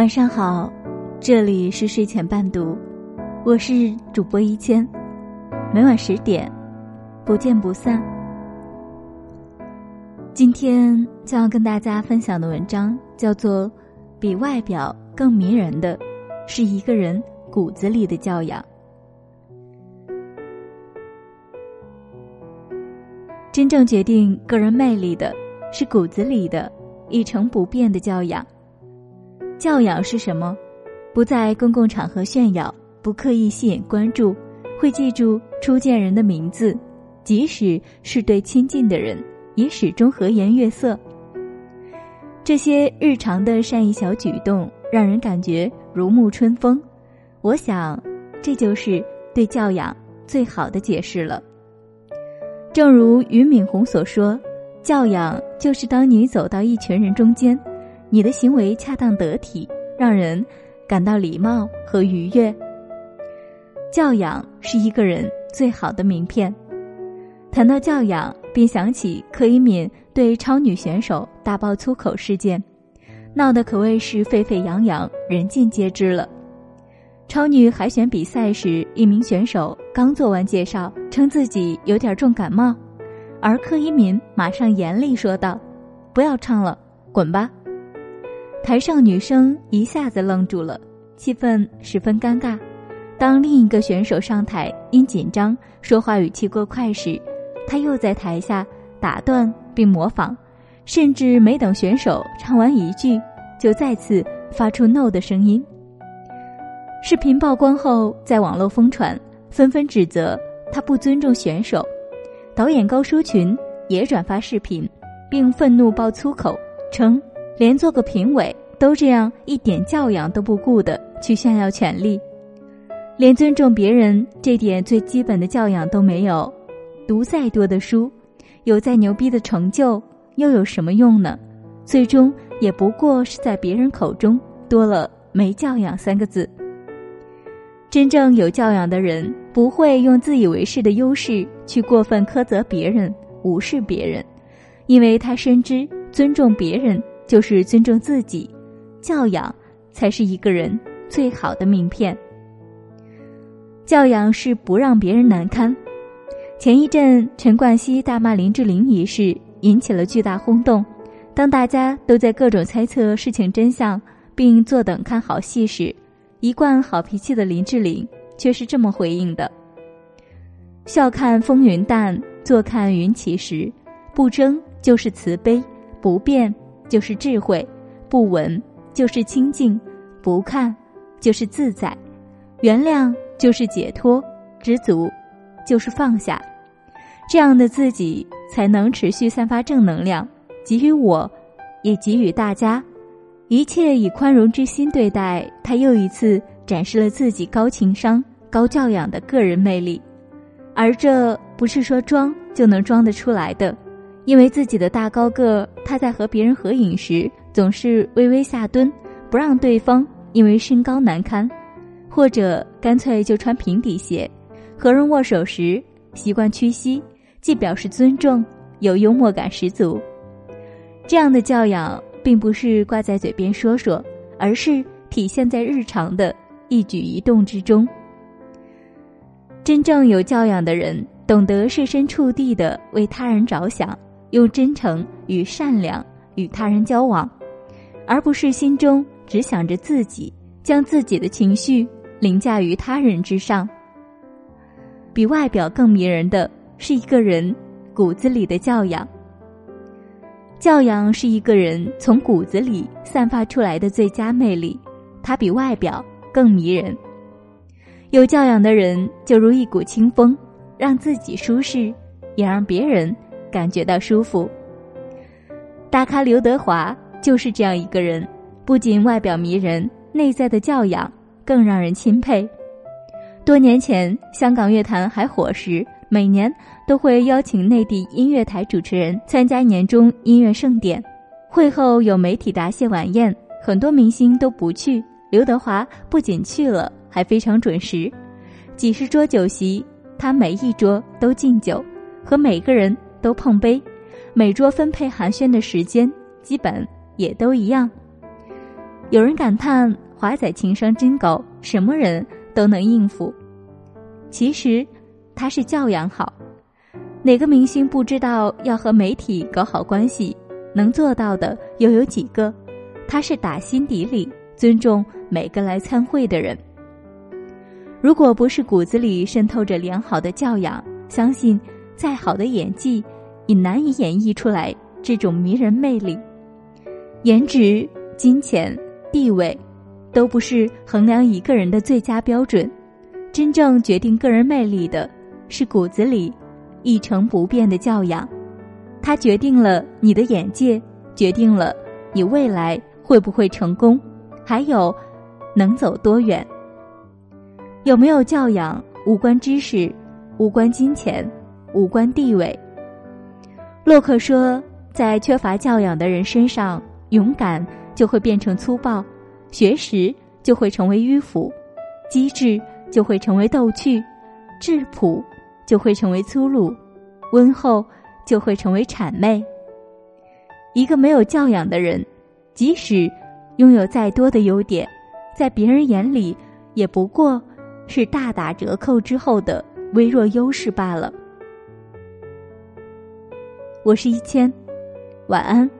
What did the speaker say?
晚上好，这里是睡前伴读，我是主播一千，每晚十点，不见不散。今天将要跟大家分享的文章叫做《比外表更迷人的是一个人骨子里的教养》。真正决定个人魅力的是骨子里的一成不变的教养。教养是什么？不在公共场合炫耀，不刻意吸引关注，会记住初见人的名字，即使是对亲近的人，也始终和颜悦色。这些日常的善意小举动，让人感觉如沐春风。我想，这就是对教养最好的解释了。正如俞敏洪所说：“教养就是当你走到一群人中间，你的行为恰当得体，让人感到礼貌和愉悦。教养是一个人最好的名片。”谈到教养，便想起柯以敏对超女选手大爆粗口事件，闹得可谓是沸沸扬扬，人尽皆知了。超女海选比赛时，一名选手刚做完介绍，称自己有点重感冒，而柯以敏马上严厉说道：“不要唱了，滚吧！”台上女生一下子愣住了，气氛十分尴尬。当另一个选手上台，因紧张说话语气过快时，他又在台下打断并模仿，甚至没等选手唱完一句，就再次发出 “no” 的声音。视频曝光后，在网络疯传，纷纷指责他不尊重选手。导演高淑群也转发视频，并愤怒爆粗口，称连做个评委都这样，一点教养都不顾的去炫耀权力，连尊重别人这点最基本的教养都没有。读再多的书，有再牛逼的成就，又有什么用呢？最终也不过是在别人口中多了“没教养”三个字。真正有教养的人，不会用自以为是的优势去过分苛责别人、无视别人，因为他深知尊重别人就是尊重自己，教养才是一个人最好的名片。教养是不让别人难堪。前一阵陈冠希大骂林志玲一事引起了巨大轰动，当大家都在各种猜测事情真相，并坐等看好戏时。一贯好脾气的林志玲却是这么回应的：“笑看风云淡，坐看云起时。不争就是慈悲，不变就是智慧，不闻就是清净，不看就是自在，原谅就是解脱，知足就是放下。这样的自己才能持续散发正能量，给予我，也给予大家。”一切以宽容之心对待他，又一次展示了自己高情商、高教养的个人魅力。而这不是说装就能装得出来的，因为自己的大高个，他在和别人合影时总是微微下蹲，不让对方因为身高难堪，或者干脆就穿平底鞋。和人握手时习惯屈膝，既表示尊重，又幽默感十足。这样的教养。并不是挂在嘴边说说，而是体现在日常的一举一动之中。真正有教养的人，懂得设身处地的为他人着想，用真诚与善良与他人交往，而不是心中只想着自己，将自己的情绪凌驾于他人之上。比外表更迷人的是一个人骨子里的教养。教养是一个人从骨子里散发出来的最佳魅力，它比外表更迷人。有教养的人就如一股清风，让自己舒适，也让别人感觉到舒服。大咖刘德华就是这样一个人，不仅外表迷人，内在的教养更让人钦佩。多年前，香港乐坛还火时。每年都会邀请内地音乐台主持人参加年终音乐盛典，会后有媒体答谢晚宴，很多明星都不去，刘德华不仅去了，还非常准时。几十桌酒席，他每一桌都敬酒，和每个人都碰杯，每桌分配寒暄的时间基本也都一样。有人感叹华仔情商真高，什么人都能应付。其实，他是教养好。哪个明星不知道要和媒体搞好关系？能做到的又有几个？他是打心底里尊重每个来参会的人。如果不是骨子里渗透着良好的教养，相信再好的演技也难以演绎出来这种迷人魅力。颜值、金钱、地位，都不是衡量一个人的最佳标准。真正决定个人魅力的，是骨子里一成不变的教养。它决定了你的眼界，决定了你未来会不会成功，还有能走多远。有没有教养无关知识，无关金钱，无关地位。洛克说，在缺乏教养的人身上，勇敢就会变成粗暴，学识就会成为迂腐，机智就会成为逗趣，质朴就会成为粗鲁，温厚就会成为谄媚。一个没有教养的人，即使拥有再多的优点，在别人眼里也不过。是大打折扣之后的微弱优势罢了。我是一千，晚安。